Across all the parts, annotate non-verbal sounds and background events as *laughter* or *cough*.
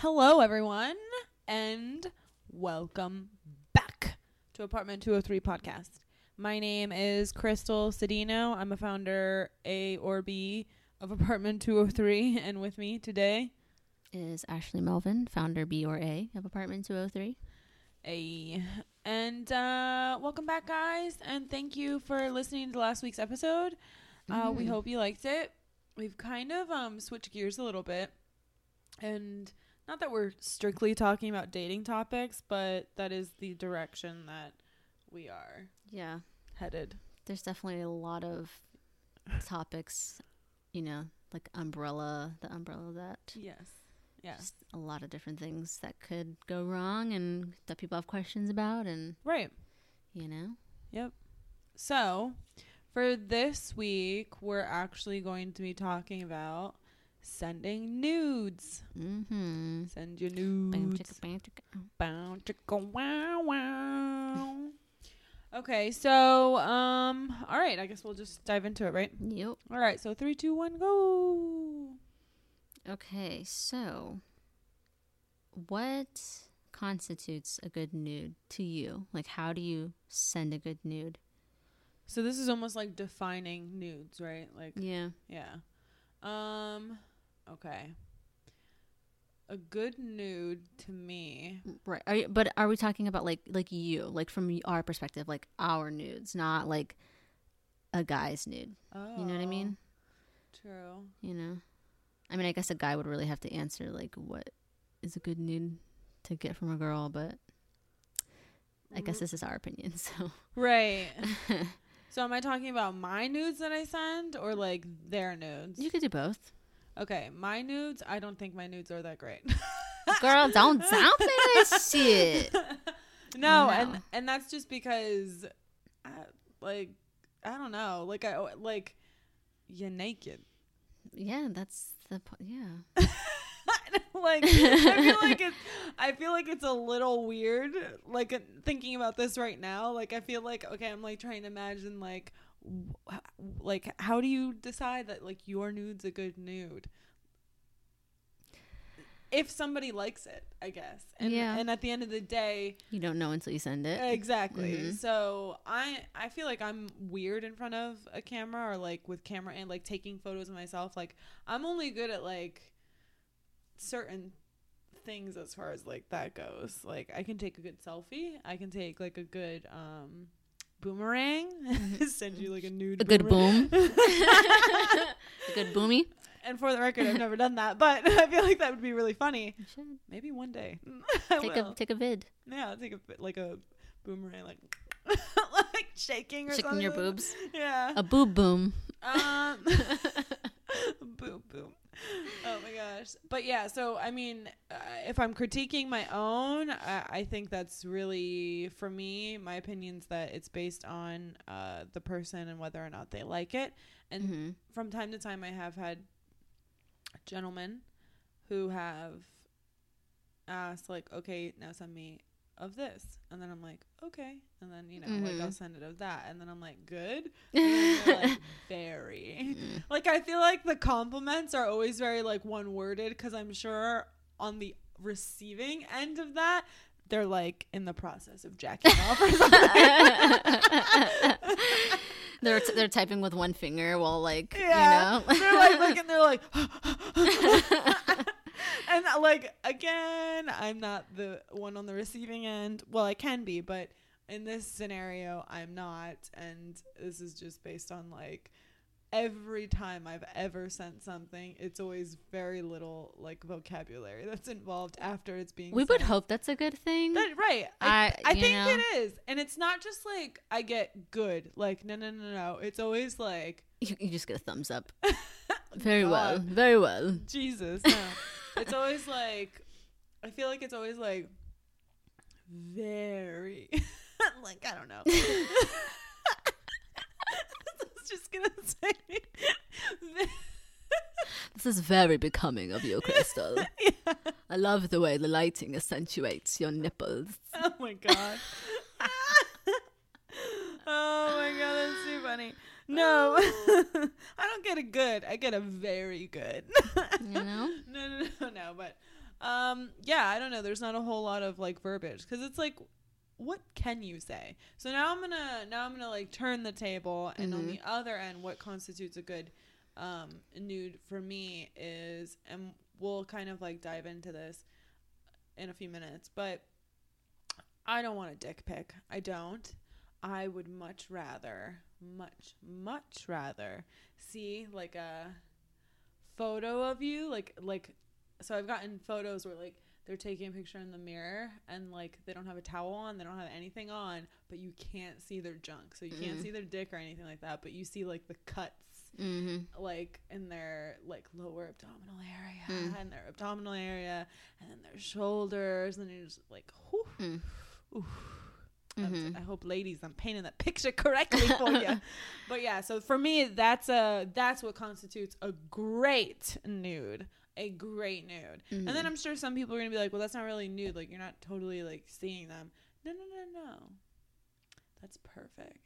Hello, everyone, and welcome back to Apartment 203 podcast. My name is Crystal Cedino. I'm a founder A or B of Apartment 203, *laughs* and with me today, is Ashley Melvin, founder B or A of Apartment 203. A and uh, welcome back, guys, and thank you for listening to last week's episode. Uh, we Mhm. hope you liked it. We've kind of um, switched gears a little bit, and not that we're strictly talking about dating topics, but that is the direction that we are Yeah, headed. there's definitely a lot of topics, you know, like umbrella, the umbrella that Yes. Yes. just a lot of different things that could go wrong and that people have questions about and, Right. you know. Yep. So, for this week, we're actually going to be talking about sending nudes. Mhm. Send your nudes. chicka, bam, chicka. Oh. Bow, chicka, wow, wow. Okay, so um, all right. I guess we'll just dive into it, right? Yep. All right. So three, two, one, go. Okay, so what constitutes a good nude to you? Like how do you send a good nude? So this is almost like defining nudes, right? Like, Yeah. yeah. Um. Okay. A good nude to me. Right. Are you, but are we talking about like like you, like from our perspective, like our nudes, not like a guy's nude? Oh, You know what I oh, mean? True. You know. I mean, I guess a guy would really have to answer like what is a good nude to get from a girl, but I guess mm. this is our opinion. *laughs* So Right. *laughs* so am I talking about my nudes that I send or like their nudes? you could do both. Okay, my nudes. I don't think my nudes are that great. *laughs* Girl, don't downplay that shit. *laughs* no, No. and and that's just because, I, like, I don't know. Like I like, you're naked. Yeah, that's the po- yeah. *laughs* like I feel like it's I feel like it's a little weird. Like uh, thinking about this right now. Like I feel like okay, I'm like trying to imagine like. Like, how do you decide that like your nude's a good nude? If somebody likes it, I guess. And, Yeah. And at the end of the day, You don't know until you send it. Exactly. Mhm. So I I feel like I'm weird in front of a camera or like with camera and like taking photos of myself. Like I'm only good at like certain things as far as like that goes. Like I can take a good selfie. I can take like a good um boomerang. *laughs* Send you like a nude A good boom. *laughs* a good boomy. And for the record, I've never done that, but *laughs* I feel like that would be really funny. Maybe one day. Take will. a take a vid. Yeah, take a like a boomerang, like like shaking or Shaking something. your boobs. Yeah. A boob boom. Um. boom boom. Oh my gosh. But yeah, so I mean, uh, if I'm critiquing my own, I, I think that's really for me. My opinion's that it's based on uh, the person and whether or not they like it. And Mhm. from time to time, I have had gentlemen who have asked, like, okay, now send me of this. And then I'm like, okay. And then, you know, like, I'll send it of that. And then I'm like, good. *laughs* Like, very. Mm. Like, I feel like the compliments are always very, like, one worded because I'm sure on the receiving end of that, they're like in the process of jacking off or something. *laughs* they're t- they're typing with one finger while like Yeah. you know. they're like looking, they're like, *laughs* *laughs* and uh, like again, I'm not the one on the receiving end. Well, I can be, but in this scenario, I'm not. And this is just based on like every time I've ever sent something, it's always very little like vocabulary that's involved after it's being. we would hope that's a good thing. That, right. I, I- I think know. it is. And it's not just like I get good. Like, no, no, no, no. It's always like, you, you just get a thumbs up. *laughs* Very well. Very well. Jesus. *laughs* No. it's always like, I feel like it's always like, very. *laughs* like, I don't know. *laughs* I was just going to say. This is very becoming of you, Crystal. yeah. I love the way the lighting accentuates your nipples. Oh my God. oh my God. That's too funny. No, *laughs* I don't get a good. I get a very good. You know? *laughs* no, no, no, no. But um, yeah, I don't know. There's not a whole lot of like verbiage because it's like, what can you say? So now I'm gonna now I'm gonna like turn the table, and on Mhm. the other end, what constitutes a good um, nude for me is, and we'll kind of like dive into this in a few minutes, but I don't want a dick pic. I don't. I would much rather, much, much rather see like a photo of you, like like. So I've gotten photos where like they're taking a picture in the mirror and like they don't have a towel on, they don't have anything on, but you can't see their junk, so you can't Mhm. see their dick or anything like that, but you see like the cuts Mm-hmm. like in their like lower abdominal area Mm. and their abdominal area and then their shoulders and you're just like whew, Mm. oof. Mhm. I hope ladies I'm painting that *laughs* picture correctly for you. *laughs* but yeah, so for me that's a that's what constitutes a great nude. A great nude. And then Mhm. I'm sure some people are gonna be like, Well that's not really nude, like you're not totally like seeing them. No no no no. That's perfect.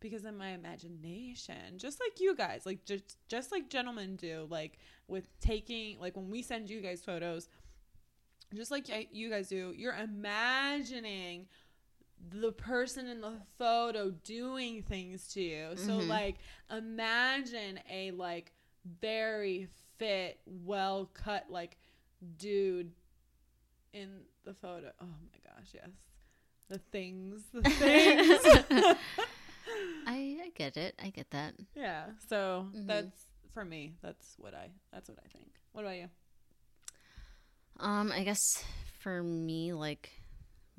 Because in my imagination, just like you guys, like just just like gentlemen do, like with taking like when we send you guys photos, just like you guys do, you're imagining the person in the photo doing things to you. So Mhm. like imagine a like very fit, well cut like dude in the photo. Oh my gosh, yes. The things, the *laughs* things. I, I get it. I get that. yeah. So Mhm. that's for me. That's what I. That's what I think. What about you? Um, I guess for me, like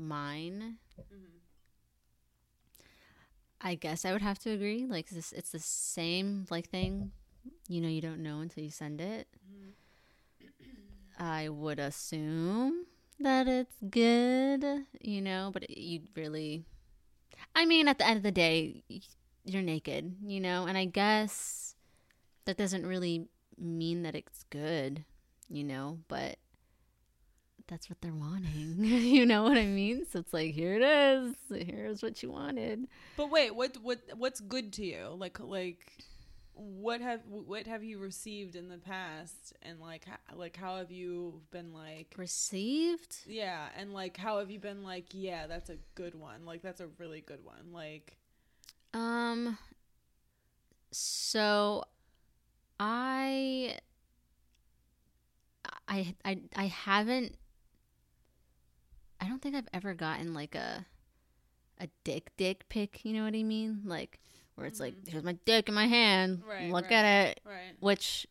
mine, mm-hmm. I guess I would have to agree. Like this, it's the same like thing. You know, you don't know until you send it. Mm-hmm. I would assume that it's good. You know, but you really, I mean, at the end of the day, you're naked. You know, and I guess that doesn't really mean that it's good. You know, but that's what they're wanting. *laughs* you know what I mean? So it's like, here it is. Here's what you wanted. But wait, what what what's good to you? Like like what have what have you received in the past and like like how have you been like Received? yeah, and like how have you been like yeah, that's a good one. Like that's a really good one. Like Um so I I I I haven't I don't think I've ever gotten like a a dick dick pic, you know what I mean? Like where it's like here's my dick in my hand. Mm-hmm. Right, look right. at it. right. which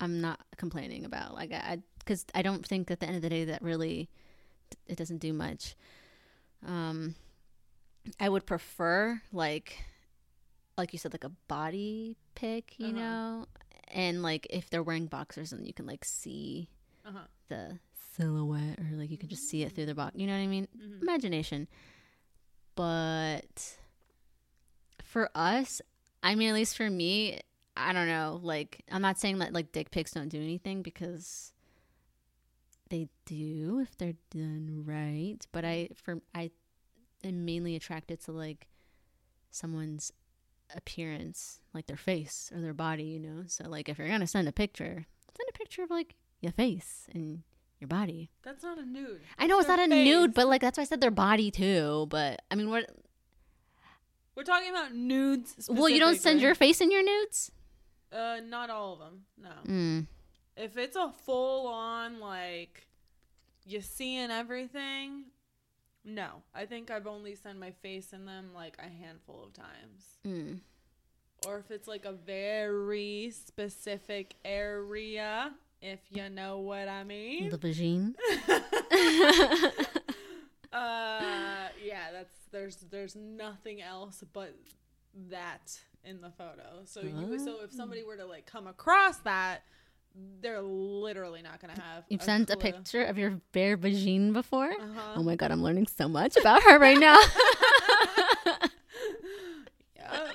I'm not complaining about. Like I, because I, don't think at the end of the day that really it doesn't do much. Um, I would prefer like, like you said, like a body pic, you Uh-huh. know, and like if they're wearing boxers and you can like see Uh-huh. the silhouette or like you can just see it through the box. You know what I mean? Mhm. Imagination. But for us, I mean, at least for me, I don't know. Like, I'm not saying that like dick pics don't do anything because they do if they're done right. But I, for I, am mainly attracted to like someone's appearance, like their face or their body. You know. So like, if you're gonna send a picture, send a picture of like your face and your body. That's not a nude. I know it's not a nude, but like that's why I said their body too. But I mean, what? We're talking about nudes. Well, you don't send your face in your nudes. Uh, not all of them. No. Mm. If it's a full on like you seeing everything, no. I think I've only sent my face in them like a handful of times. Mm. Or if it's like a very specific area, if you know what I mean. The vagine. *laughs* uh yeah, that's there's there's nothing else but that in the photo. So you so if somebody were to like come across that, they're literally not gonna have You've sent a picture of your bare vagine before. Uh-huh. Oh my god, I'm learning so much about her right now. *laughs* Yep,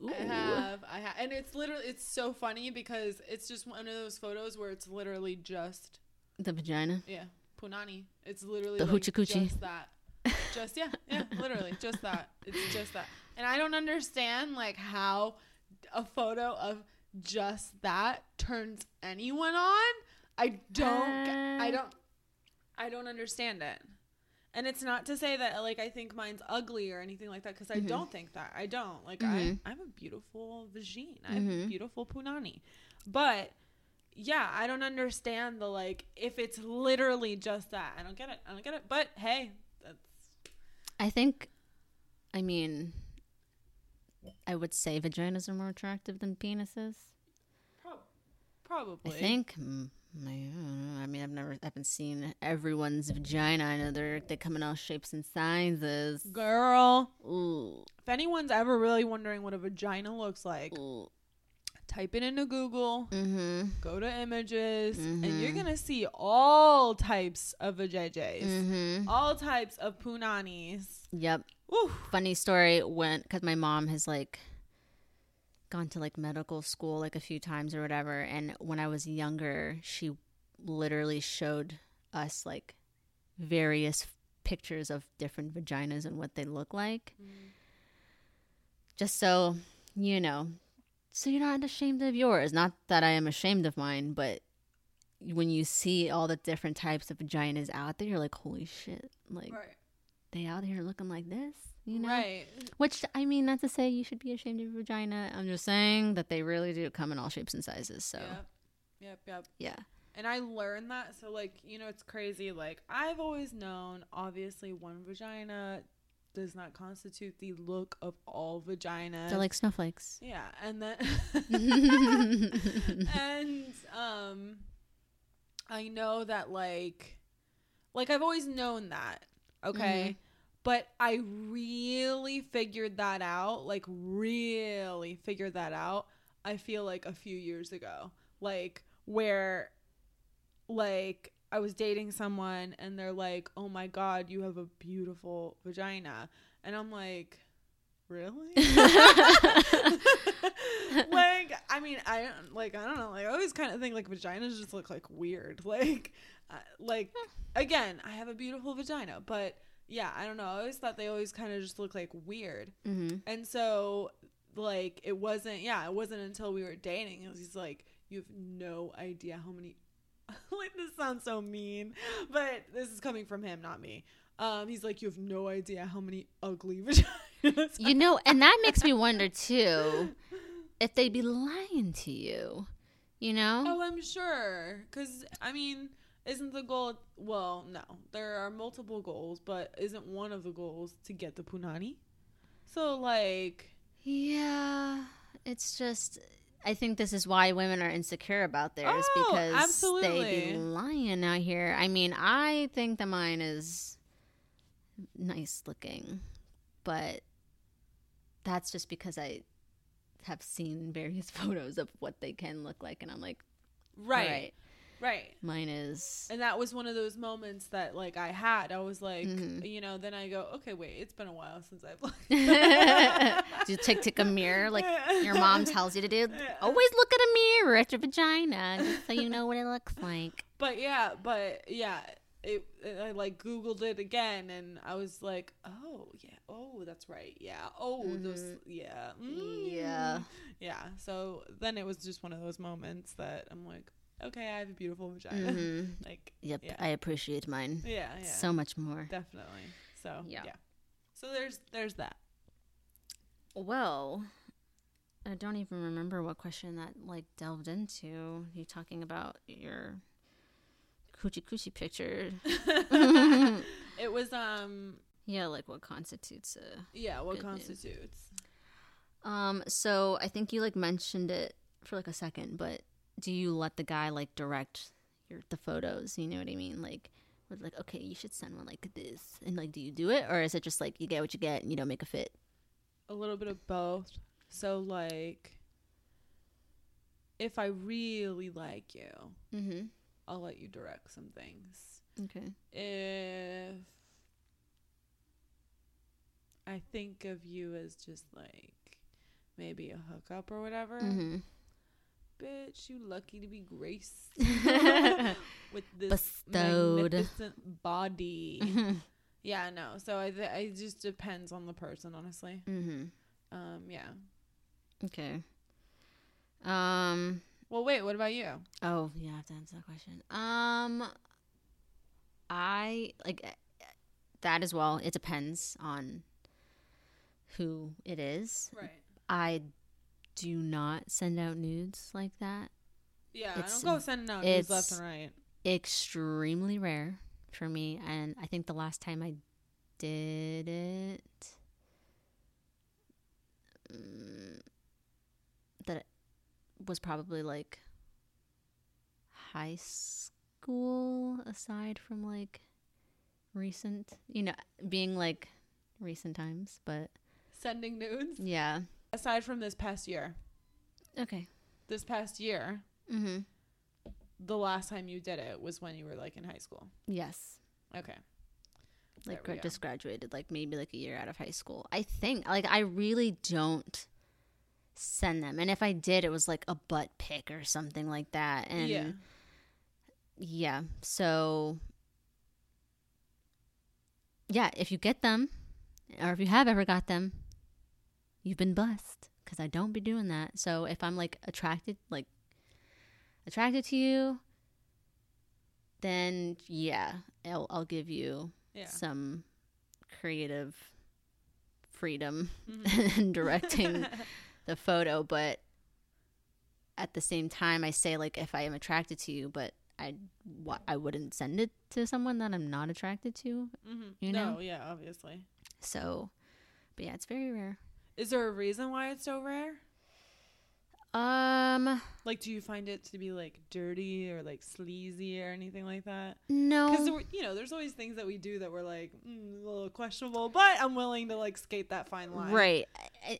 yep. I have, I have, and it's literally, it's so funny because it's just one of those photos where it's literally just, the vagina. yeah, punani. It's literally The like hoochie coochie. just that, just yeah, yeah, literally just that. It's just that, and I don't understand like how a photo of just that turns anyone on. I don't. I Uh. don't. I don't understand it. And it's not to say that like I think mine's ugly or anything like that because I Mhm. don't think that. I don't. Like Mhm. I I have a beautiful vagine. I have a beautiful punani. But yeah, I don't understand the like if it's literally just that. I don't get it. I don't get it. But hey, that's I think, I mean, I would say vaginas are more attractive than penises. prob- probably. I think. I, don't know. I mean, I've never, I haven't seen everyone's vagina. I know they're they come in all shapes and sizes. girl. Ooh, If anyone's ever really wondering what a vagina looks like, ooh. type it into Google. Mm-hmm. go to images and you're Mhm. gonna see all types of vajayjays Mm-hmm. all types of punanis Yep. Ooh. Funny story when because my mom has like gone to like medical school like a few times or whatever, and when I was younger, she literally showed us like various pictures of different vaginas and what they look like, mm. just so you know, so you're not ashamed of yours. Not that I am ashamed of mine, but when you see all the different types of vaginas out there, you're like, holy shit, like right. they out here looking like this, you know? right Which I mean, not to say you should be ashamed of your vagina. I'm just saying that they really do come in all shapes and sizes. So yep yep yep yeah, and i learned that so like you know it's crazy like i've always known obviously one vagina does not constitute the look of all vaginas they're like snowflakes. yeah and then mm-hmm. *laughs* *laughs* and um i know that like like i've always known that okay but i really figured that out like really figured that out i feel like a few years ago. Like where like i was dating someone and they're like oh my god you have a beautiful vagina. And i'm like really? *laughs* *laughs* Like i mean i don't like i don't know. Like i always kind of think like vaginas just look like weird. *laughs* Like uh, like again i have a beautiful vagina but yeah i don't know i always thought they always kind of just look like weird Mm-hmm. and so like it wasn't yeah it wasn't until we were dating it was just like you have no idea how many *laughs* like this sounds so mean but this is coming from him not me um he's like you have no idea how many ugly *laughs* vaginas You know, and that makes me wonder too if they'd be lying to you. You know? Oh, I'm sure. Because, I mean, isn't the goal. Well, no. There are multiple goals, but isn't one of the goals to get the Punani? So, like. Yeah, it's just. I think this is why women are insecure about theirs Oh, because they be lying out here. I mean, I think that mine is nice looking, but that's just because I have seen various *laughs* photos of what they can look like, and I'm like, Right. right, Right. mine is. And that was one of those moments that, like, I had. I was like, Mhm. you know, then I go, okay, wait, it's been a while since I've. looked. *laughs* do you take take a mirror like your mom *laughs* tells you to do? Always look at a mirror at your vagina just so you know what it looks like. *laughs* But yeah, but yeah, it, I like Googled it again, and I was like, oh yeah, oh that's right, yeah, oh those, yeah, mm. Yeah. yeah. So then it was just one of those moments that I'm like, okay, I have a beautiful vagina, hmm *laughs* like Yep, Yeah. I appreciate mine yeah, yeah, so much more. definitely. So Yeah. yeah. So there's there's that. Well, I don't even remember what question that like delved into. You talking about your coochie coochie picture? *laughs* it was um yeah, like what constitutes a yeah, what news. constitutes? Um, so I think you like mentioned it for like a second, but do you let the guy like direct your the photos? You know what I mean? Like, with like, okay, you should send one like this, and like, do you do it, or is it just like you get what you get and you don't make a fit? a little bit of both. So like if I really like you, Mm-hmm. I'll let you direct some things. Okay. If I think of you as just like maybe a hookup or whatever, Mm-hmm. Bitch, you lucky to be graced *laughs* *laughs* with this Bestowed. magnificent body. mm-hmm. yeah, no. So I th- it just depends on the person, honestly. Mm-hmm. Um, yeah. Okay. Um, Well, wait. What about you? Oh, yeah, I have to answer that question. Um, I like eh, that as well. It depends on who it is. Right. I do not send out nudes like that. Yeah, It's- I don't go sending out news left it's- and right. Extremely rare for me, and I think the last time I did it, mm, that it was probably like high school. Aside from like recent, you know, being like recent times, but Sending nudes. yeah. Aside from this past year, Okay. this past year, Mm-hmm. the last time you did it was when you were like in high school. Yes. Okay. like There gra- go. just graduated like maybe like a year out of high school i think like i really don't send them and if i did it was like a butt pic or something like that and yeah. yeah so yeah if you get them or if you have ever got them you've been blessed because i don't be doing that so if i'm like attracted like attracted to you then yeah i'll, I'll give you Yeah. some creative freedom Mhm. *laughs* in directing *laughs* the photo but at the same time i say like if i am attracted to you but i wa- i wouldn't send it to someone that i'm not attracted to Mhm. you no, know? yeah, obviously. so but yeah it's very rare Is there a reason why it's so rare? um Like, do you find it to be like dirty or like sleazy or anything like that? no Because you know, there's always things that we do that we're like mm, a little questionable, but I'm willing to like skate that fine line. right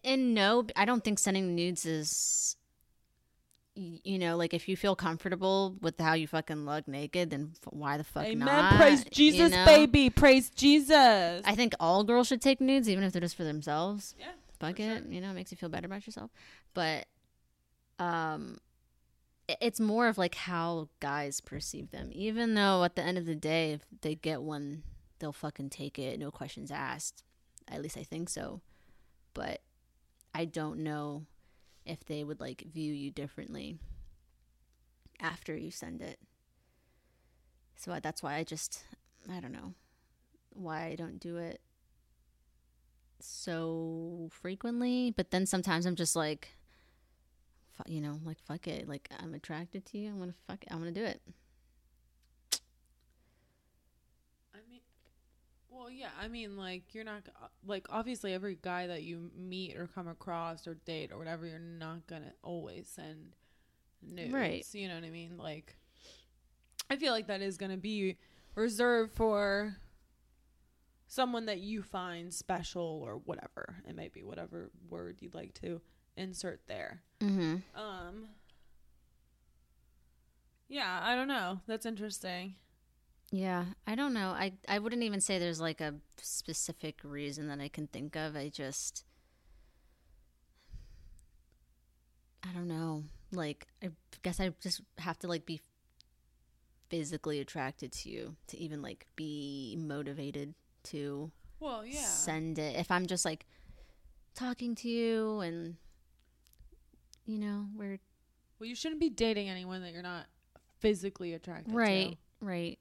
and no i don't think sending nudes is you know like if you feel comfortable with how you fucking look naked then why the fuck Amen. not Praise you Jesus, know? baby. Praise Jesus. I think all girls should take nudes, even if they're just for themselves. yeah. It, sure. you know, it makes you feel better about yourself. But, um, it's more of like how guys perceive them. Even though at the end of the day, if they get one, they'll fucking take it, no questions asked. At least I think so. But I don't know if they would like view you differently after you send it. So that's why I just, I don't know why I don't do it so frequently. But then sometimes I'm just like, you know, like fuck it. Like I'm attracted to you. I'm gonna fuck it. I'm gonna do it. I mean, well, yeah. I mean, like you're not like obviously every guy that you meet or come across or date or whatever, you're not gonna always send nudes. Right. You know what I mean? Like, I feel like that is gonna be reserved for someone that you find special or whatever it might be, whatever word you'd like to insert there. Mm-hmm. Um. Yeah, I don't know. That's interesting. Yeah, I don't know. I I wouldn't even say there's like a specific reason that I can think of. I just I don't know. Like I guess I just have to like be physically attracted to you to even like be motivated to Well, yeah. send it. If I'm just like talking to you and you know, we're Well, you shouldn't be dating anyone that you're not physically attracted to. right, right.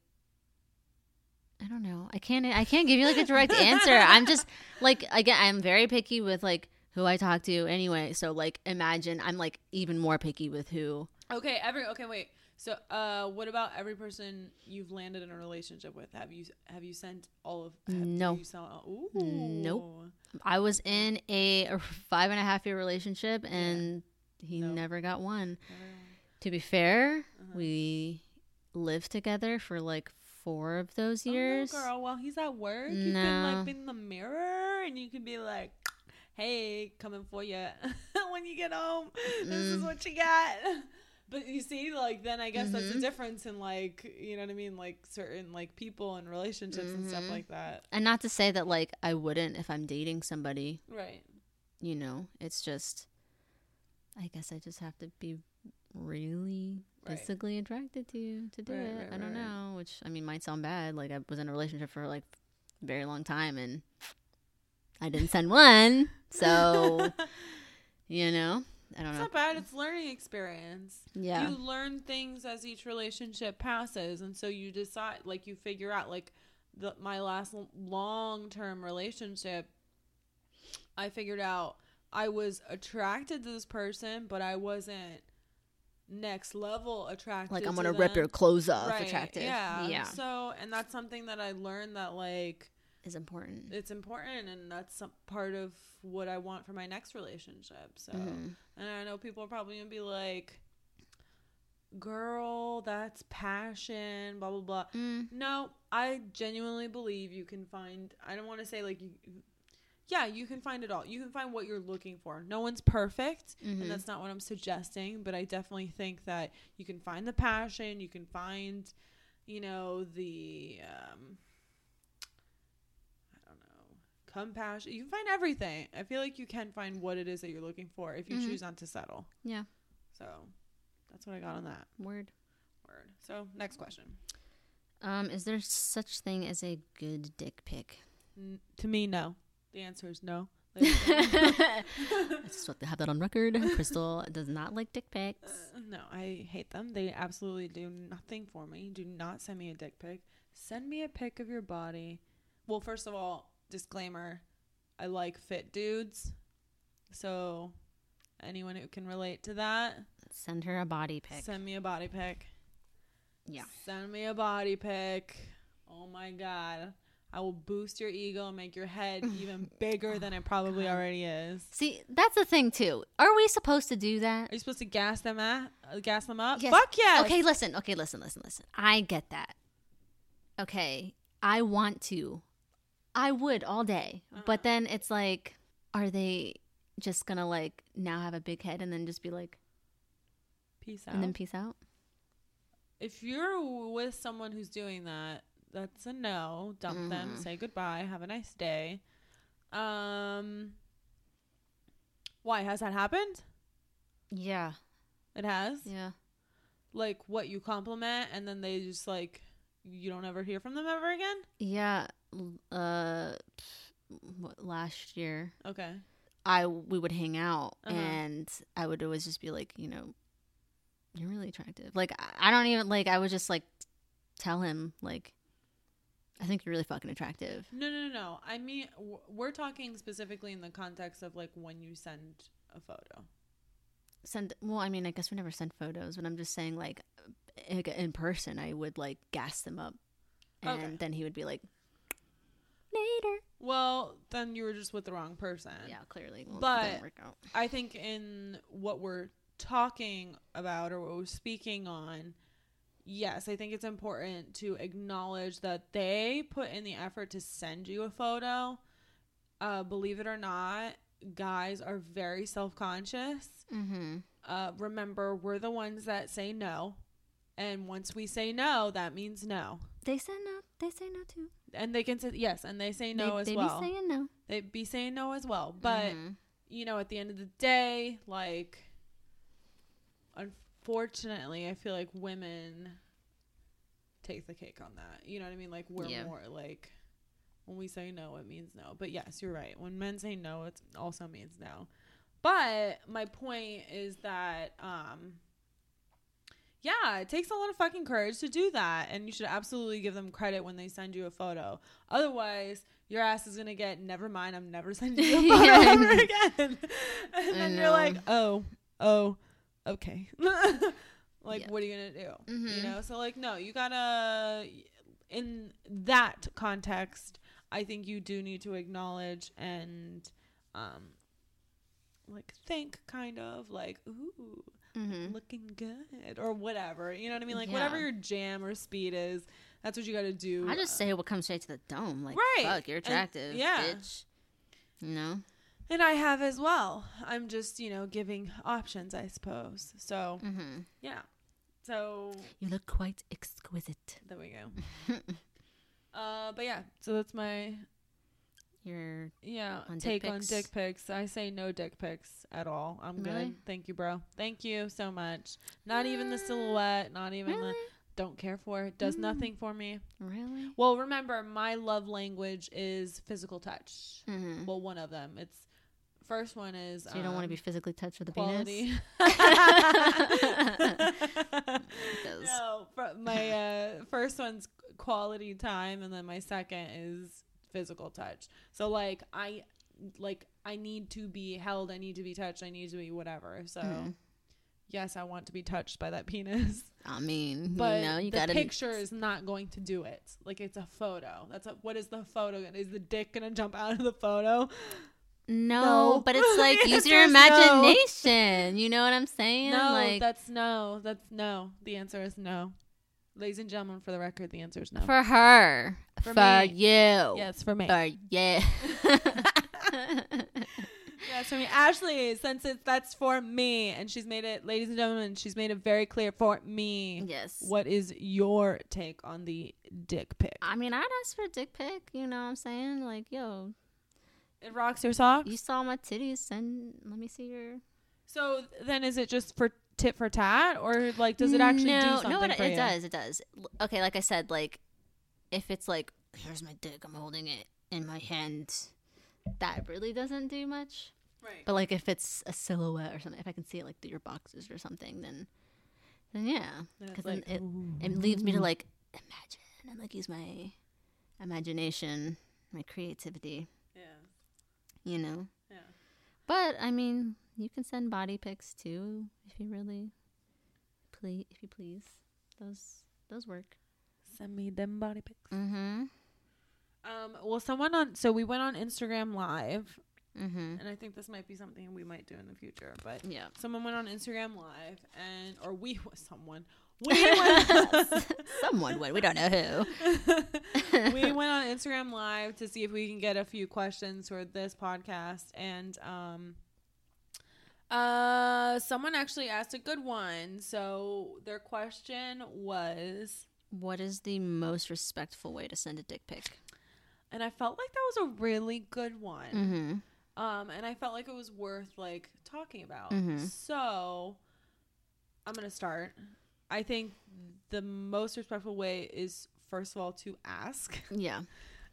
I don't know. I can't. I can't give you like a direct *laughs* answer. I'm just like again. I'm very picky with like who I talk to anyway. So like, imagine I'm like even more picky with who. Okay, every okay, wait. So, uh, what about every person you've landed in a relationship with? Have you have you sent all of? Have, No. You sent, ooh. Nope. I was in a, five and a half year relationship and he No. never got one. Never. To be fair, Uh-huh. we lived together for like four of those years. Oh, no, girl. While he's at work, you can No. like be in the mirror and you can be like, "Hey, coming for you *laughs* when you get home. This is Mm. what you got." *laughs* But you see, like then I guess that's the Mhm. difference in like you know what I mean, like certain like people and relationships and stuff Mhm. like that. And not to say that like I wouldn't if I'm dating somebody, Right. you know, it's just I guess I just have to be really Right. physically attracted to you to do Right, it. right, I don't know, which I mean might sound bad. Like I was in a relationship for like a very long time and I didn't send one. *laughs* So, you know. I don't It's know. not bad. It's learning experience. Yeah. You learn things as each relationship passes, and so you decide, like, you figure out, like, the my last long term relationship. I figured out I was attracted to this person, but I wasn't next level attracted. like I'm to gonna rip your clothes off. Right, Attractive. Yeah. Yeah. So, and that's something that I learned that like Is important. it's important, and that's some part of what I want for my next relationship. So, Mhm. and I know people are probably gonna be like, "Girl, that's passion." Blah blah blah. Mm. No, I genuinely believe you can find. I don't want to say like you. Yeah, you can find it all. You can find what you're looking for. No one's perfect, Mhm. and that's not what I'm suggesting. But I definitely think that you can find the passion. You can find, you know, the um, I don't know, compassion. You can find everything. I feel like you can find what it is that you're looking for if you Mhm. choose not to settle. Yeah. So that's what I got on that Word. word. So next question. Um, is there such thing as a good dick pic? N- to me, no. The answer is no. *laughs* I just want to have that on record. Crystal does not like dick pics. Uh, no, I hate them. They absolutely do nothing for me. Do not send me a dick pic. Send me a pic of your body. Well, first of all, disclaimer I like fit dudes. So, anyone who can relate to that, Send her a body pic. send me a body pic. Yeah. Send me a body pic. Oh my God. I will boost your ego and make your head *laughs* even bigger than it probably God. already is. See, that's the thing too. Are we supposed to do that? Are you supposed to gas them at, uh, gas them up? Yes. Fuck yes. Okay, listen. Okay, listen, listen, listen. I get that. Okay, I want to. I would all day. Uh-huh. But then it's like, are they just gonna like now have a big head and then just be like, Peace out. and then peace out? if you're with someone who's doing that, that's a no. Dump them. Mhm. Say goodbye. Have a nice day. Um. Why has that happened? Yeah. It has. Yeah. Like what you compliment, and then they just like you don't ever hear from them ever again. Yeah. Uh, what, last year Okay. I we would hang out Uh-huh. and I would always just be like, you know, you're really attractive. Like I- don't even like I would just like tell him like I think you're really fucking attractive. No, no, no, no. I mean, we're talking specifically in the context of like when you send a photo. Send well, I mean, I guess we never send photos, but I'm just saying like in in person I would like gas them up. And Okay. then he would be like later. Well, then you were just with the wrong person. Yeah, clearly. Well, But- didn't work out. I think in what we're talking about or what we're speaking on, yes, I think it's important to acknowledge that they put in the effort to send you a photo. Uh, believe it or not, guys are very self conscious. Mhm. Uh, remember, we're the ones that say no. And once we say no, that means no. They say no. They say no too. And they can say yes, and they say no they, as they well. be saying no. They'd be saying no as well. But Mhm. you know, at the end of the day, like, unfortunately, I feel like women take the cake on that. You know what I mean? Like, we're Yeah. more like, when we say no, it means no. But yes, you're right. When men say no, it also means no. But my point is that, um, yeah, it takes a lot of fucking courage to do that. And you should absolutely give them credit when they send you a photo. Otherwise, your ass is going to get, never mind, I'm never *laughs* sending you a *laughs* photo Yeah, ever again. *laughs* and then you're like, oh, oh, okay. like, Yeah. what are you going to do? You Mhm. know? So, like, no, you got to, in that context, I think you do need to acknowledge and, um, like think kind of like ooh Mhm. looking good or whatever you know what i mean like whatever your jam or speed is that's what you got to do I just say what comes straight to the dome. Like, Right. fuck, you're And- attractive, yeah. bitch. You know? and i have as well i'm just you know giving options i suppose so Mm-hmm. yeah so You look quite exquisite. there we go *laughs* uh but yeah so that's my You're yeah On take on dick pics i say no dick pics at all i'm Really? good thank you bro thank you so much not even the silhouette not even really, the don't care for it does Mm. nothing for me really. Well, remember, my love language is physical touch. Mm-hmm. Well, one of them. It's first one is So you don't want to be um, physically touched with a quality. penis? *laughs* *laughs* No, my uh, first one's quality time, and then my second is physical touch. So like I, like I need to be held. I need to be touched. I need to be whatever. So Mhm. yes, I want to be touched by that *laughs* penis. I mean, But you know, you the gotta picture is not going to do it. Like it's a photo. That's a, what is the photo? gonna- Is the dick gonna jump out of the photo? No, No. but it's *laughs* like use your is no. imagination. You know what I'm saying? No, like that's no. That's no. The answer is no. Ladies and gentlemen, for the record, the answer is no. for her, For for, you, yes, for me. for you. *laughs* Yes, for me. Ashley, since it's that's for me, and she's made it, ladies and gentlemen, she's made it very clear for me. yes. What is your take on the dick pic? I mean, I'd ask for a dick pic. You know what I'm saying? Like, yo, It rocks your socks. you saw my titties, and let me see your. So then, is it just for tit for tat, or like does it actually no, do something No, it, it does. It does. Okay, like I said, like if it's like here's my dick, I'm holding it in my hand. That really doesn't do much. Right. But like if it's a silhouette or something, if I can see it like through your boxes or something, then then yeah, because like, it it leads me to like imagine and like use my imagination, my creativity, Yeah. you know. Yeah. But I mean, you can send body pics too if you really please. If you please, those those work. Send me them body pics. Mm-hmm. Um. Well, someone on. So we went on Instagram Live, Mm-hmm. and I think this might be something we might do in the future. But Yeah. someone went on Instagram Live, and or we *laughs* someone we *laughs* went. *laughs* Someone went We don't know who. we went on Instagram Live to see if we can get a few questions for this podcast, and um, uh, someone actually asked a good one. So their question was, What is the most respectful way to send a dick pic? and I felt like that was a really good one. Mm-hmm. Um, and I felt like it was worth like talking about. Mhm. So I'm gonna start. I think the most respectful way is first of all to ask. Yeah.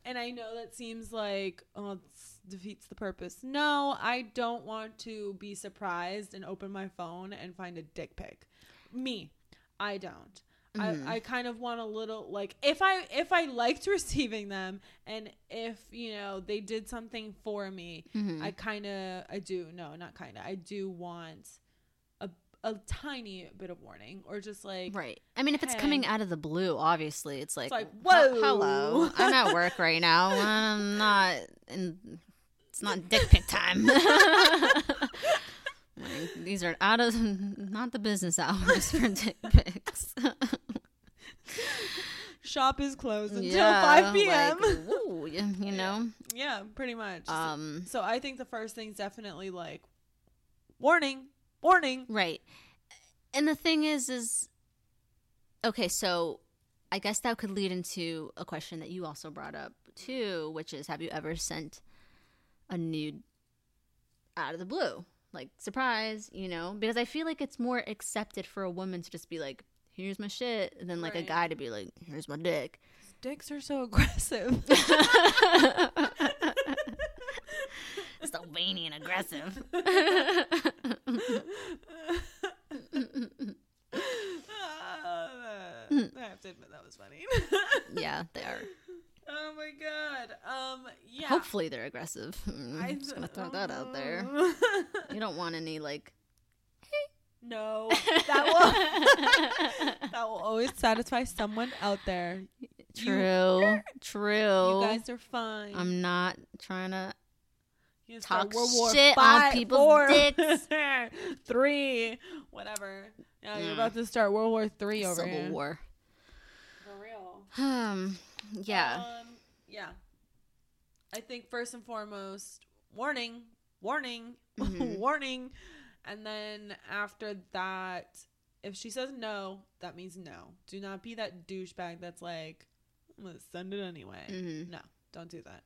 And I know that seems like oh it defeats the purpose. No, I don't want to be surprised and open my phone and find a dick pic. Me, I don't. I, I kind of want a little like if I if I liked *laughs* receiving them and if you know they did something for me, Mhm. I kind of I do no not kind of I do want a tiny bit of warning or just like Right. I mean, if it's coming out of the blue, obviously, it's like, like, "He- whoa." hello, *laughs* I'm at work right now. I'm not, in, it's not dick pic time. *laughs* Like, these are out of, not the business hours for dick pics. *laughs* shop is closed until Yeah, 5 p.m. Like, woo, you, you know? yeah, pretty much. Um, so I think the first thing's definitely like warning, warning. Right. And the thing is, is okay. So, I guess that could lead into a question that you also brought up too, which is, have you ever sent a nude out of the blue, like surprise? You know, because I feel like it's more accepted for a woman to just be like, "Here's my shit," than like a guy to be like, "Here's my dick." Dicks are so aggressive. *laughs* *laughs* *laughs* so veiny and aggressive. *laughs* I have to admit that was funny. *laughs* yeah, they are. oh my god. Um. Yeah. Hopefully, they're aggressive. *laughs* I'm just gonna throw that out there. You don't want any like no, that will that will always satisfy someone out there. true, true. You guys are fine. I'm not trying to. You can talk start World War shit on five, people's four, dicks. *laughs* three, whatever. Yeah, you're Mm. about to start World War three over Civil here. War. For real. Um. Yeah. Um, yeah. I think first and foremost, warning, warning, *laughs* Mhm. warning. And then after that, if she says no, that means no. Do not be that douchebag that's like, I'm going to send it anyway. Mhm. No, don't do that.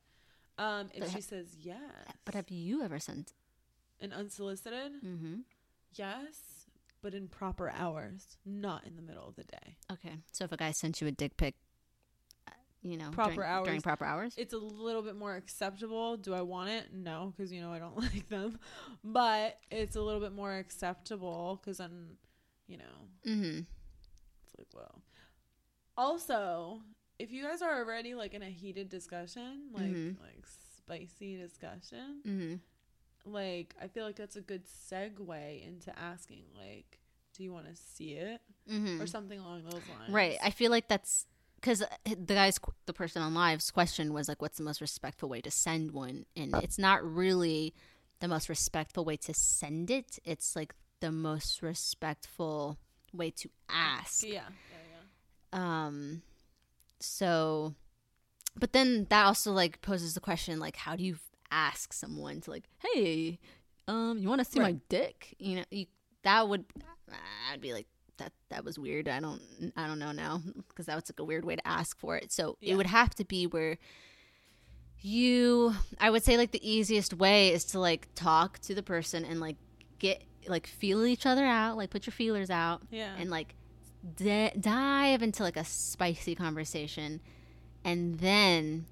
Um, if But she ha- says yes, But have you ever sent? An unsolicited, Mm-hmm. yes, but in proper hours, not in the middle of the day. Okay. So if a guy sent you a dick pic, uh, you know, Proper during, hours. during proper hours. it's a little bit more acceptable. Do I want it? No, because you know I don't *laughs* like them. But it's a little bit more acceptable because then, you know, Mm-hmm. it's like whoa. Also, if you guys are already like in a heated discussion, like Mhm. like spicy discussion, Mm-hmm. like I feel like that's a good segue into asking like, do you want to see it Mm-hmm. or something along those lines? Right. I feel like that's because the guy's the person on live's question was like, "What's the most respectful way to send one?" And it's not really the most respectful way to send it. It's like the most respectful way to ask. yeah, yeah, yeah. Um. So, but then that also like poses the question like, how do you ask someone to like, "Hey, um, you want to see my dick?" You know, you, that would I'd be like that that was weird. I don't I don't know now because that was like a weird way to ask for it. So Yeah. it would have to be where you I would say like the easiest way is to like talk to the person and like get like feel each other out, like put your feelers out Yeah. and like d- dive into like a spicy conversation and then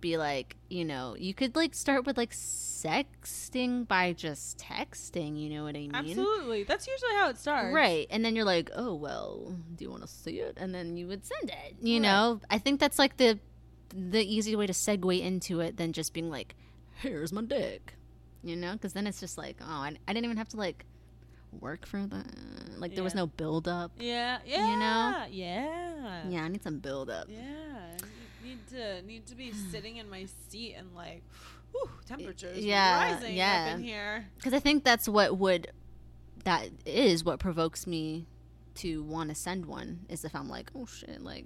be like, you know, you could like start with like sexting by just texting, you know what I mean? Absolutely. That's usually how it starts. Right. And then you're like, oh, well, do you want to see it? And then you would send it. You Right. know, I think that's like the the easy way to segue into it than just being like, here's my dick. You know, because then it's just like, oh, I, I didn't even have to like work for that. Like there was no build up. Yeah. Yeah. You know? Yeah. Yeah, I need some build up. Yeah. Need to need to be *sighs* sitting in my seat and like, whew, temperatures Yeah, rising yeah. up in here. Because I think that's what would, that is what provokes me to want to send one is if I'm like, oh shit, like,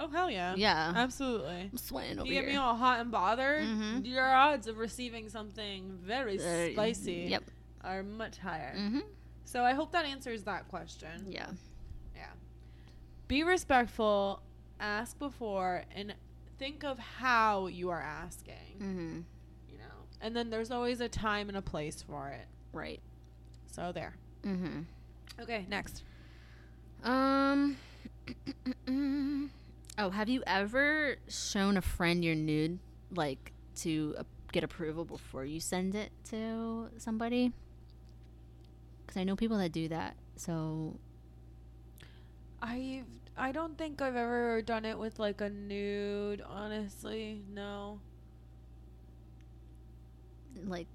Oh hell yeah. yeah, Absolutely. I'm sweating over here. You get me all hot and bothered. Mhm. Your odds of receiving something very Uh, spicy Yep. are much higher. Mm-hmm. So I hope that answers that question. Yeah. Yeah. Be respectful, ask before, and think of how you are asking. Mm-hmm. You know, and then there's always a time and a place for it. Right. So there. Mm-hmm. Okay, next. Um. *clears throat* oh, have you ever shown a friend your nude, like to uh, get approval before you send it to somebody? Because I know people that do that. So I I don't think I've ever done it with like a nude. Honestly, no. like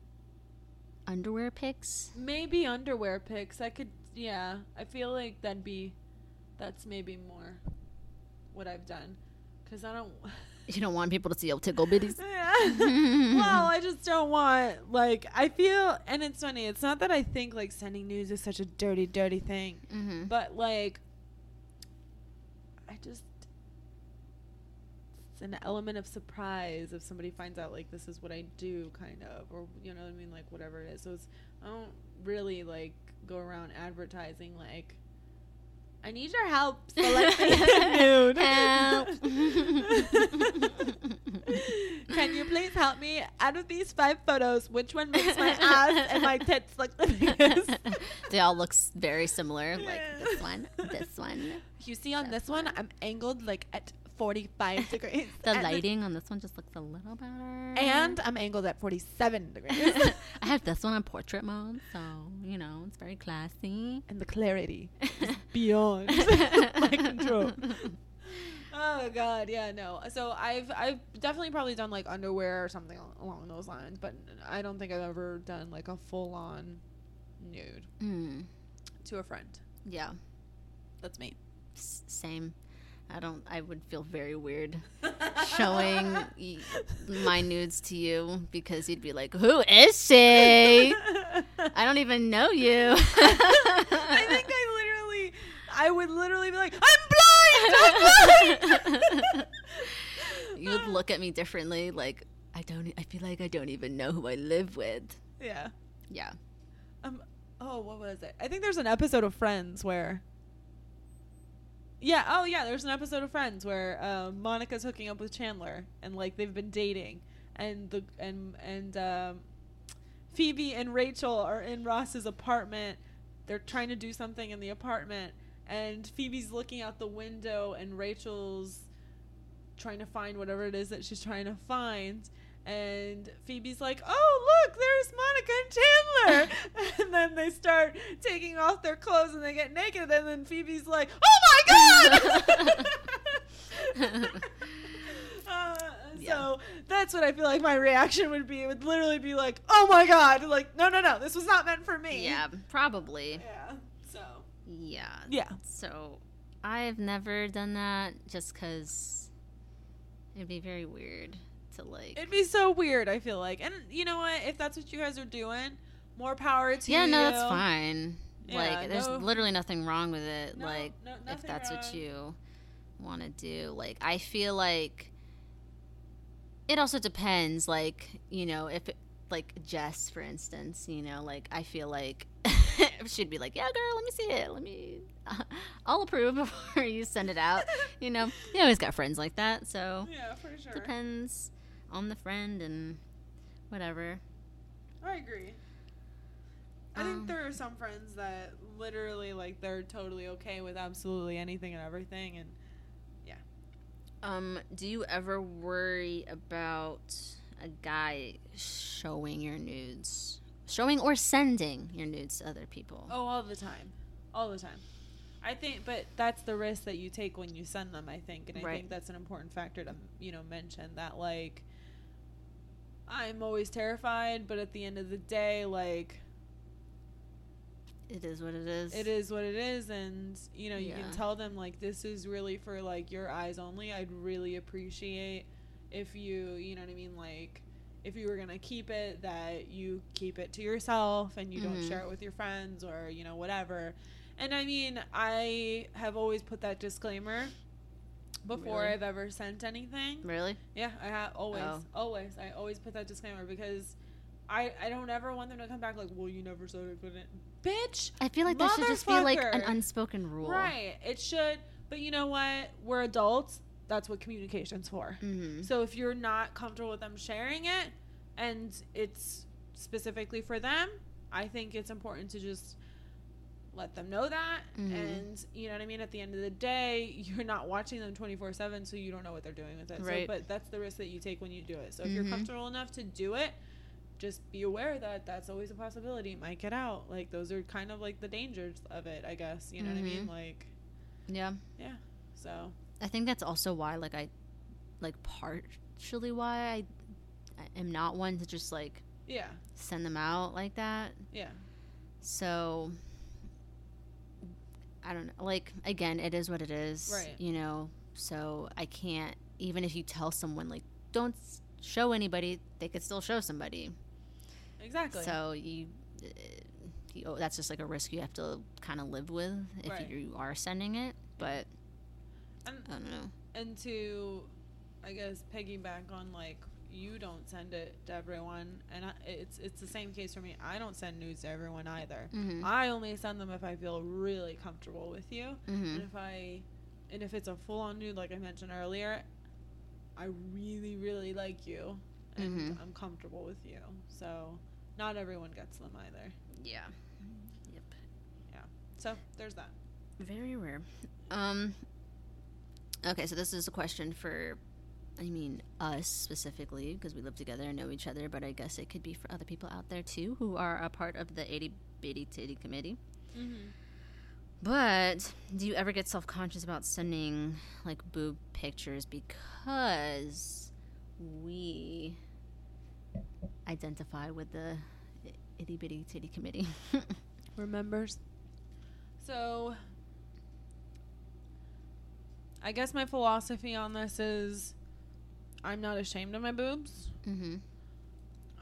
underwear pics. Maybe underwear pics. I could. Yeah, I feel like that'd be. That's maybe more what I've done, because I don't. *laughs* You don't want people to see your tickle bitties. *laughs* Well, I just don't want like I feel, and it's funny. It's not that I think like sending news is such a dirty, dirty thing, mm-hmm. but like I just it's an element of surprise if somebody finds out like this is what I do, kind of, or you know what I mean, like whatever it is. So it's I don't really like go around advertising like. I need your help *laughs* selecting a *laughs* nude. Help. *laughs* Can you please help me? Out of these five photos, which one makes my ass and my tits look the biggest? they all look very similar. Like this one, this one. You see on this one, I'm angled like at 45 *laughs* degrees. *laughs* The And lighting on this one just looks a little better. And I'm angled at 47 degrees. *laughs* I have this one on portrait mode, so you know it's very classy. and the clarity is beyond my control. Oh god, yeah, no. So I've I've definitely probably done like underwear or something along those lines, but I don't think I've ever done like a full on nude Mm, to a friend. yeah, That's me. s- same. I don't. I would feel very weird showing *laughs* y- my nudes to you because you'd be like, "Who is she? *laughs* I don't even know you." *laughs* I think I literally, I would literally be like, I'm blind. I'm blind. you would look at me differently. Like I don't. I feel like I don't even know who I live with. yeah. Yeah. Um. Oh, what was it? I think there's an episode of Friends where. Yeah. Oh, yeah. There's an episode of Friends where uh, Monica's hooking up with Chandler, and like they've been dating, and the and and um, Phoebe and Rachel are in Ross's apartment. They're trying to do something in the apartment, and Phoebe's looking out the window, and Rachel's trying to find whatever it is that she's trying to find. And Phoebe's like, "Oh, look, there's Monica and Chandler." *laughs* and then they start taking off their clothes and they get naked. And then Phoebe's like, "Oh my god!" *laughs* *laughs* uh, Yeah. So that's what I feel like my reaction would be. It would literally be like, "Oh my god!" Like, no, no, no, this was not meant for me. yeah, probably. Yeah. So. Yeah. Yeah. So I've never done that just because it'd be very weird to like. It'd be so weird. I feel like, and you know what? If that's what you guys are doing, more power to yeah, you. Yeah, no, that's fine. Yeah, like, there's no- literally nothing wrong with it. No, like, no, if that's what you want to do. Like, I feel like it also depends. Like, you know, if it, like Jess, for instance, you know, like I feel like *laughs* she'd be like, "Yeah, girl, let me see it. Let me, *laughs* I'll approve *laughs* before you send it out." you know, you always got friends like that, so Yeah, for sure. depends on the friend and whatever. I agree. I Um, think there are some friends that literally like they're totally okay with absolutely anything and everything, and yeah. Um, do you ever worry about a guy showing your nudes? Showing or sending your nudes to other people? oh, all the time, all the time. I think, but that's the risk that you take when you send them. I think, and I Right. think that's an important factor to you know mention that like I'm always terrified, but at the end of the day, like It is what it is. it is what it is and you know you Yeah. can tell them like this is really for like your eyes only i'd really appreciate if you you know what i mean like if you were gonna keep it that you keep it to yourself and you don't Mhm. share it with your friends or you know whatever and i mean i have always put that disclaimer before Really? i've ever sent anything Really? yeah, I have always, Oh. always. I always put that disclaimer because I I don't ever want them to come back like, well, you never said I couldn't, bitch. I feel like there should just be like an unspoken rule. Right? It should, but you know what? We're adults. That's what communication's for. Mm-hmm. So if you're not comfortable with them sharing it, and it's specifically for them, I think it's important to just let them know that. Mhm. And you know what I mean. At the end of the day, you're not watching them 24 seven, so you don't know what they're doing with it. Right. So, but that's the risk that you take when you do it. So if you're Mhm. comfortable enough to do it. Just be aware that that's always a possibility. It might get out. Like those are kind of like the dangers of it, I guess. You know what I mean? Mhm. Like, Yeah. yeah. So I think that's also why, like, I, like, partially why I, I am not one to just like yeah, send them out like that. yeah, So I don't know. Like again, it is what it is. Right. You know. So I can't even if you tell someone like don't show anybody, they could still show somebody. exactly. So you. Uh, you oh, that's just like a risk you have to kind of live with if Right. you are sending it. But And I don't know. and to i guess piggyback on like you don't send it to everyone and I, it's it's the same case for me i don't send nudes to everyone either Mm-hmm. i only send them if i feel really comfortable with you mm-hmm. and if i and if it's a full-on nude like i mentioned earlier i really really like you and Mhm. i'm comfortable with you so not everyone gets them either Yeah. Yep. Yeah. So there's that Very rare. Um. Okay, so this is a question for, I mean, us specifically because we live together and know each other, but I guess it could be for other people out there too who are a part of the itty bitty titty committee. mm-hmm. But do you ever get self conscious about sending like boob pictures because we identify with the itty bitty titty committee? *laughs* remembers. So, I guess my philosophy on this is I'm not ashamed of my boobs. mm-hmm.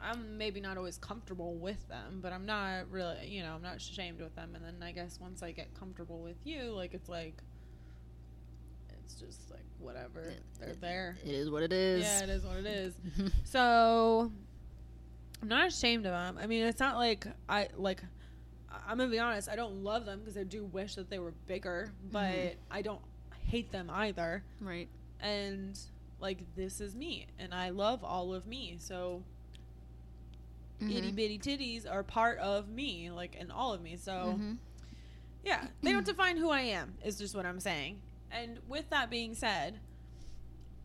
I'm maybe not always comfortable with them, but I'm not really, you know, I'm not ashamed with them. And then I guess once I get comfortable with you, like, it's like, it's just like, whatever. It- They're there. It is what it is. Yeah, it is what it is. *laughs* So I'm not ashamed of them. I mean, it's not like I like. I'm gonna be honest. I don't love them because I do wish that they were bigger, but Mhm. I don't hate them either. right. And like this is me, and I love all of me. So itty Mhm. bitty titties are part of me, like and all of me. So Mhm. yeah, they don't define who I am. Is just what I'm saying. And with that being said,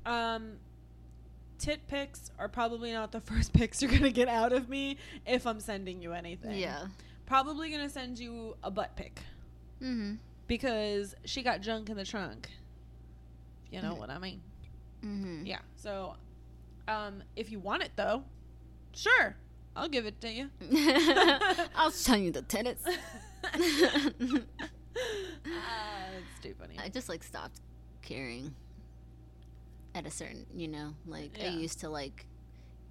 Um, tit pics are probably not the *laughs* first pics you're gonna get out of me if I'm sending you anything. Yeah. Probably gonna send you a butt pic Mm-hmm. because she got junk in the trunk. You know what I mean? Mm-hmm. Yeah. So, um, if you want it though, sure, I'll give it to you. *laughs* I'll show you the tennis. *laughs* Ah, that's too funny. I just like stopped caring at a certain, you know, like I used to like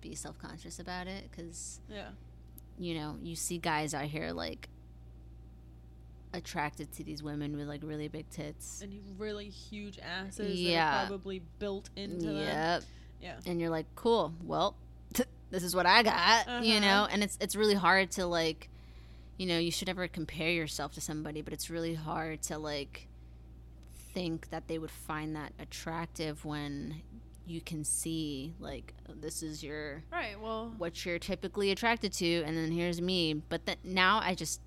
be self conscious about it because Yeah. you know you see guys out here like attracted to these women with like really big tits. And really huge asses that Yeah. probably built into them. Yep. Yeah. and you're like, cool. Well, *laughs* this is what I got, you Uh-huh. know. And it's it's really hard to like, you know, you should never compare yourself to somebody, but it's really hard to like think that they would find that attractive when you can see like this is your Right. Well. what you're typically attracted to, and then here's me. But then now I just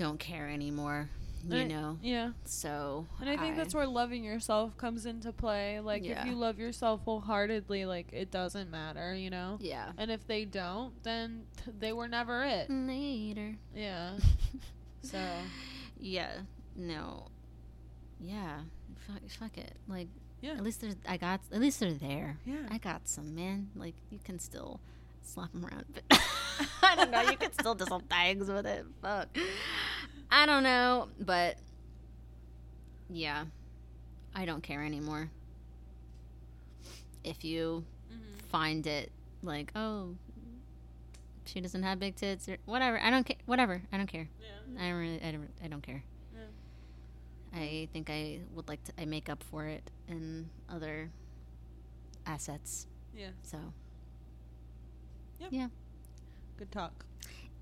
don't care anymore, you I- know. Yeah. So And I think that's where loving yourself comes into play. Like Yeah. if you love yourself wholeheartedly, like it doesn't matter, you know. yeah. And if they don't, then they were never it. Later. Yeah. *laughs* So yeah no yeah fuck, fuck it like Yeah. at least there's i got at least they're there Yeah. i got some man like you can still slap them around but *laughs* i don't know you could still do some things with it fuck i don't know but yeah i don't care anymore if you Mhm. find it like oh she doesn't have big tits or whatever i don't care whatever i don't care yeah. I don't really, I don't, I don't care. Yeah. I think I would like to, I make up for it in other assets. Yeah. So, Good talk.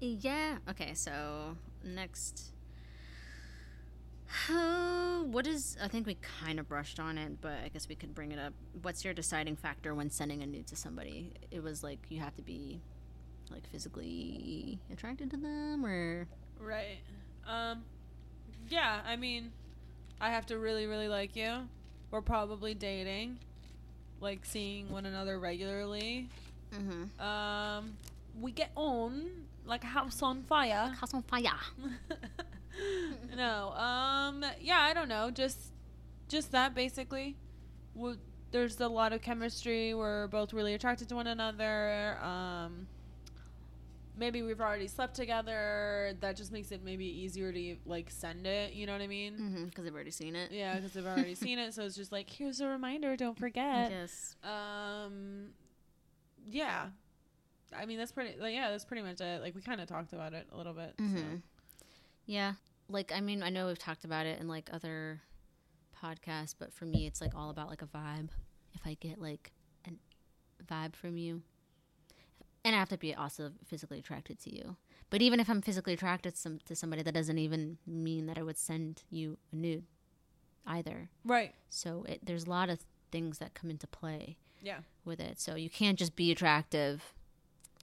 yeah. Okay, so next. *sighs* Uh, what is, I think we kind of brushed on it, but I guess we could bring it up. What's your deciding factor when sending a nude to somebody? It was like you have to be like physically attracted to them or. Right. Um yeah, I mean I have to really really like you. We're probably dating. Like seeing one another regularly. Mm-hmm. Um we get on like a house on fire. House on fire. *laughs* no. Um yeah, I don't know. Just just that basically. Wo- There's a lot of chemistry. We're both really attracted to one another. Um maybe we've already slept together. That just makes it maybe easier to like send it, you know what I mean? Mm-hmm. Because I've already seen it. Yeah, because I've already seen it, so it's just like here's a reminder, don't forget. *laughs* Yes. Um, yeah, I mean that's pretty. Like, yeah, that's pretty much it. Like we kind of talked about it a little bit. So. Mhm. Yeah. Like I mean, I know we've talked about it in like other podcasts, but for me it's like all about like a vibe. If I get like a vibe from you. And I have to be also physically attracted to you. But even if I'm physically attracted to, some, to somebody, that doesn't even mean that I would send you a nude either. Right. So it, there's a lot of things that come into play Yeah. with it. So you can't just be attractive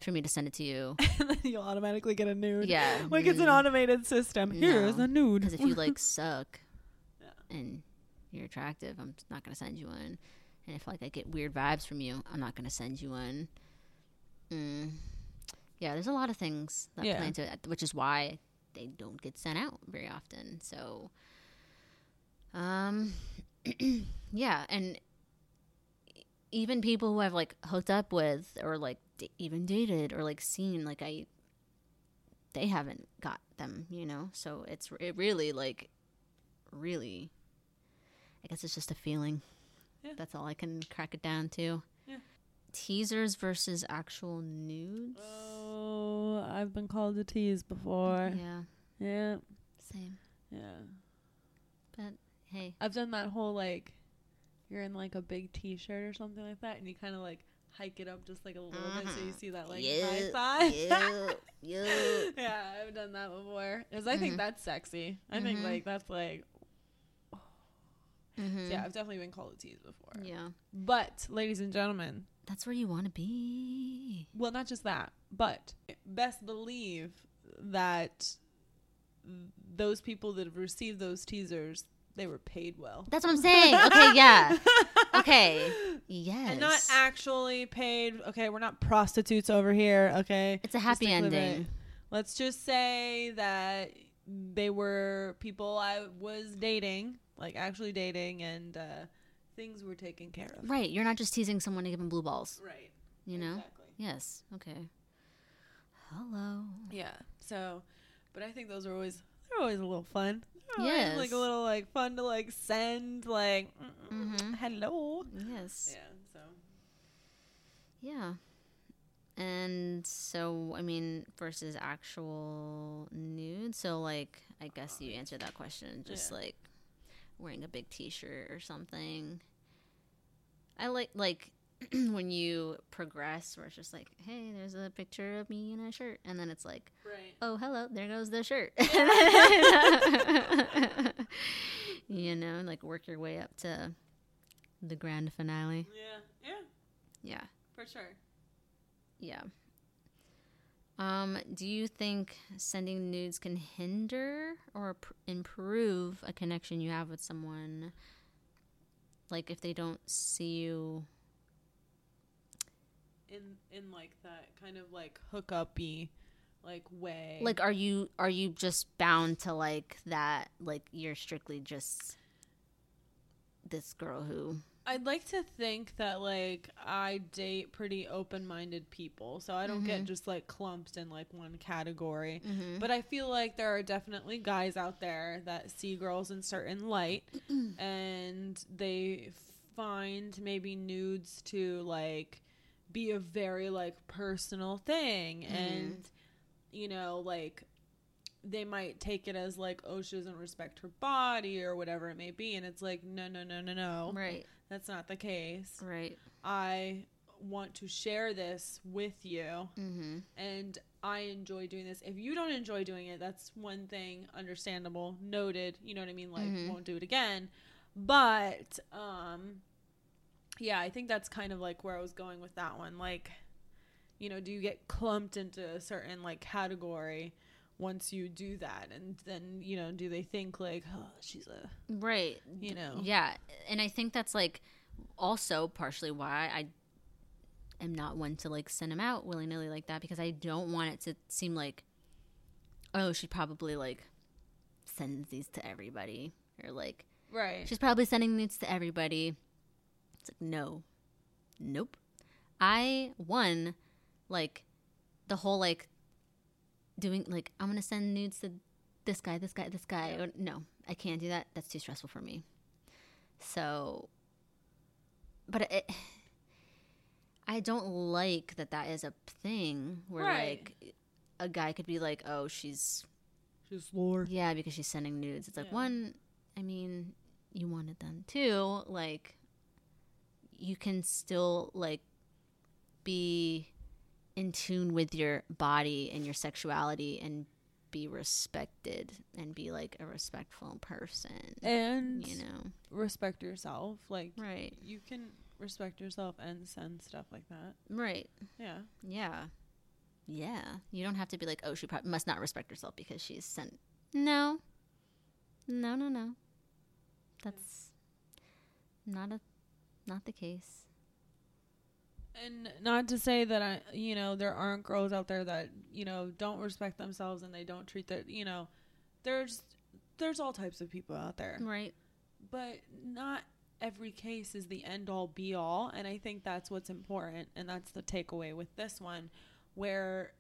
for me to send it to you. *laughs* You'll automatically get a nude. Yeah. *laughs* Like it's an Mm. automated system. Here's No. a nude. Because if you like *laughs* suck Yeah. and you're attractive, I'm not gonna send you one. And if like I get weird vibes from you, I'm not gonna send you one. Mm. Yeah, there's a lot of things that Yeah. play into it, which is why they don't get sent out very often. So, um, *clears throat* yeah, and even people who I've like hooked up with or like d- even dated or like seen, like I, they haven't got them, you know. So it's it really like, really. I guess it's just a feeling. Yeah. That's all I can crack it down to. Yeah. Teasers versus actual nudes. Oh, I've been called a tease before. Yeah, Yeah. same. Yeah. But hey, I've done that whole like, you're in like a big T-shirt or something like that, and you kind of like hike it up just like a little bit so you see that like high thigh. you, you. *laughs* yeah, I've done that before. Cause I think Mhm. that's sexy. I think Mhm. like that's like Mhm. yeah. I've definitely been called a tease before. Yeah. But ladies and gentlemen, That's where you want to be. well, not just that, but best believe that those people that have received those teasers they were paid well. That's what I'm saying. Okay, yeah. *laughs* Okay. Yes. And not actually paid. Okay, we're not prostitutes over here. Okay. it's a happy Just to clear ending. it. Let's just say that they were people I was dating, like actually dating, and uh, things were taken care of. Right. You're not just teasing someone to give them blue balls. Right. You know? Exactly. Yes. Okay. Hello. Yeah. So, but I think those are always they're always a little fun. They're like a little like fun to like send like mm, Mhm. hello. Yes. Yeah. So Yeah. And so, I mean, versus actual nude. So, like, I guess you answered that question. Just Yeah. like wearing a big T-shirt or something. I like like *clears throat* when you progress, where it's just like, hey, there's a picture of me in a shirt, and then it's like, right. oh, hello, there goes the shirt. *laughs* *laughs* you know, like work your way up to the grand finale. Yeah. Yeah. Yeah. For sure. Yeah. Um, do you think sending nudes can hinder or pr- improve a connection you have with someone? Like if they don't see you. In in like that kind of like hookupy like way. Like are you are you just bound to like that like you're strictly just this girl who I'd like to think that like I date pretty open-minded people, so I don't get Mhm. just like clumped in like one category. Mhm. But I feel like there are definitely guys out there that see girls in certain light *clears throat* and they find maybe nudes to like be a very like personal thing Mhm. and you know like they might take it as like oh she doesn't respect her body or whatever it may be and it's like no no no no no right that's not the case right i want to share this with you mm-hmm. and I enjoy doing this. If you don't enjoy doing it, that's one thing, understandable, noted. You know what I mean? Like, Mhm. won't do it again. But, um, yeah, I think that's kind of like where I was going with that one. Like, you know, do you get clumped into a certain like category once you do that? And then, you know, do they think like, oh, she's a, right you know, Yeah, and I think that's like also partially why I am not one to like send them out willy nilly like that because I don't want it to seem like, oh, she probably like sends these to everybody or like right? she's probably sending nudes to everybody. It's like no, nope. I one like the whole like doing like I'm gonna send nudes to this guy, this guy, this guy. Yeah. No, I can't do that. That's too stressful for me. So, but it, *sighs* I don't like that that is a thing where Right. like a guy could be like, oh, she's She's Lord. yeah, because she's sending nudes. It's like Yeah. one, I mean, you wanted them too. Like, you can still like be in tune with your body and your sexuality and be respected and be like a respectful person. And you know, respect yourself. Like, right, you can respect yourself and send stuff like that. right, Yeah. yeah, yeah. You don't have to be like, oh, she must not respect herself because she's sent. No, no, no, no. That's not a not the case. And not to say that I, you know, there aren't girls out there that, you know, don't respect themselves and they don't treat their, you know, there's there's all types of people out there. Right. But not every case is the end all be all, and I think that's what's important and that's the takeaway with this one where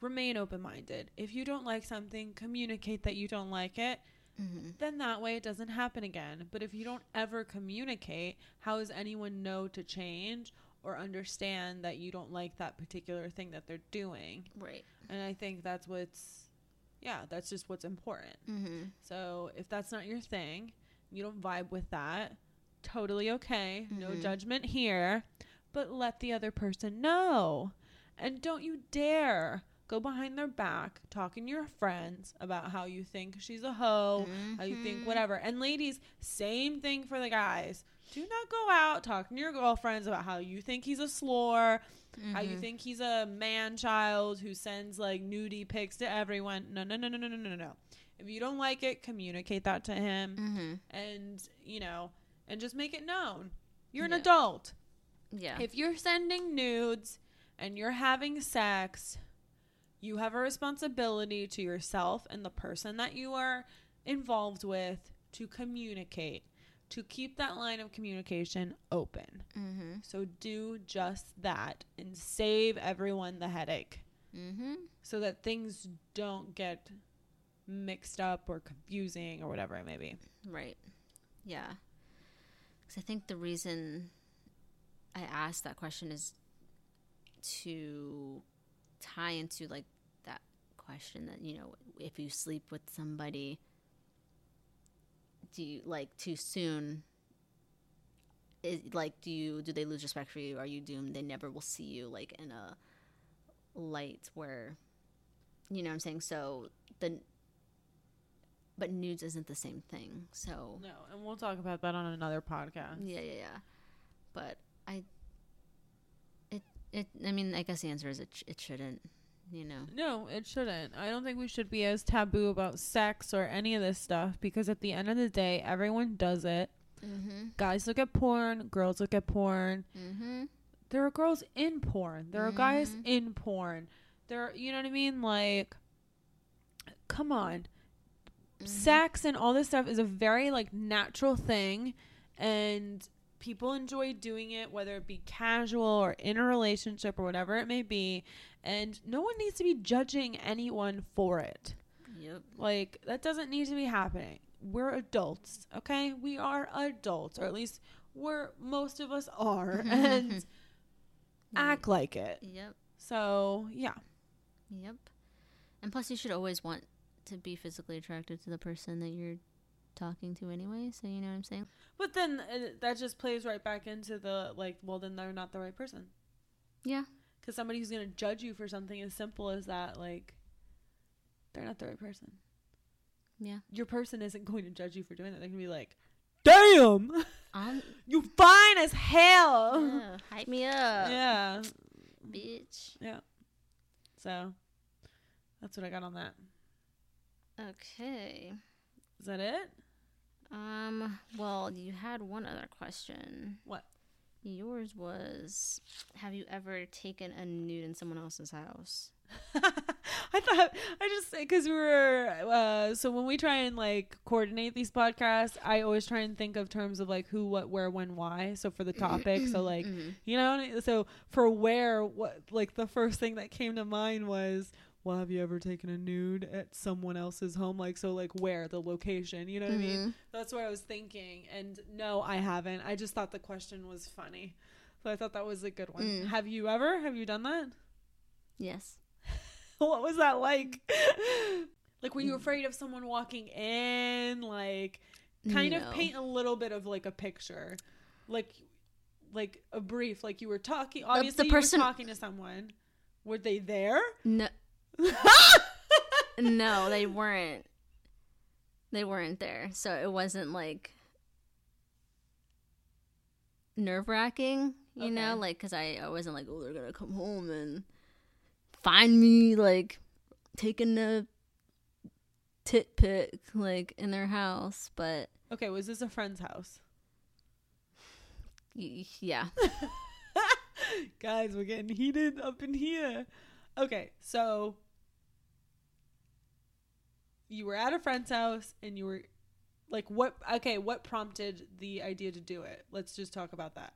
remain open-minded. If you don't like something, communicate that you don't like it. Mm-hmm. then that way it doesn't happen again. But if you don't ever communicate, how does anyone know to change or understand that you don't like that particular thing that they're doing? Right. And I think that's what's, yeah, that's just what's important. Mm-hmm. So if that's not your thing, you don't vibe with that, totally okay. No Mhm. judgment here. But let the other person know. And don't you dare go behind their back talking to your friends about how you think she's a hoe, how you think Mhm. whatever. And ladies, same thing for the guys. Do not go out talking to your girlfriends about how you think he's a slore, how you Mhm. think he's a man child who sends like nudie pics to everyone. No, no, no, no, no, no, no, no. If you don't like it, communicate that to him Mm-hmm. and, you know, and just make it known. You're an Yeah. adult. Yeah. If you're sending nudes and you're having sex, you have a responsibility to yourself and the person that you are involved with to communicate, to keep that line of communication open. mm-hmm. So do just that and save everyone the headache Mm-hmm. so that things don't get mixed up or confusing or whatever it may be. Right. Yeah. Because I think the reason I asked that question is to tie into like that question that you know if you sleep with somebody do you like too soon is like do you do they lose respect for you are you doomed they never will see you like in a light where you know what i'm saying so the but nudes isn't the same thing so No, and we'll talk about that on another podcast. yeah, yeah, yeah. But I, it. I mean, I guess the answer is it. Sh- it shouldn't. You know. No, it shouldn't. I don't think we should be as taboo about sex or any of this stuff because at the end of the day, everyone does it. Mm-hmm. Guys look at porn, girls look at porn. Mm-hmm. There are girls in porn. There are guys Mhm. in porn. There, you know what I mean? Like, come on. Mm-hmm. Sex and all this stuff is a very like natural thing, and people enjoy doing it, whether it be casual or in a relationship or whatever it may be. And no one needs to be judging anyone for it. Yep. Like that doesn't need to be happening. We're adults, okay? We are adults, or at least we're most of us are, *laughs* and act like it. Yep. So yeah, Yep. And plus, you should always want to be physically attracted to the person that you're talking to anyway. So you know what I'm saying? but then uh, that just plays right back into the like, well, then they're not the right person Yeah. because somebody who's gonna judge you for something as simple as that, like, they're not the right person. Yeah. Your person isn't going to judge you for doing that. They're gonna be like, "Damn, *laughs* Um. you fine as hell." yeah, hype me up, yeah. bitch. Yeah. So that's what I got on that. Okay. Is that it? Um. Well, you had one other question. What? Yours was, have you ever taken a nude in someone else's house? *laughs* I thought I just because we were uh, so when we try and like coordinate these podcasts, I always try and think of terms of like who, what, where, when, why. So for the topic, so like Mhm. you know, so for where, what like the first thing that came to mind was. Well, have you ever taken a nude at someone else's home? Like, so, like, where the location? You know what I mean? Mhm. That's what I was thinking. And no, I haven't. I just thought the question was funny. So I thought that was a good one. Mm. Have you ever? Have you done that? Yes. *laughs* what was that like? *laughs* like, were you afraid of someone walking in? Like, kind No. of paint a little bit of like a picture. Like, like a brief. Like you were talking. Obviously, person- you were talking to someone. Were they there? No. No, they weren't. They weren't there, so it wasn't like nerve wracking. You know, like because I, I wasn't like, oh, they're gonna come home and find me like taking a tit pic like in their house, but okay, was this a friend's house? y- yeah, *laughs* Guys, we're getting heated up in here. Okay, so you were at a friend's house and you were like what okay, what prompted the idea to do it? Let's just talk about that.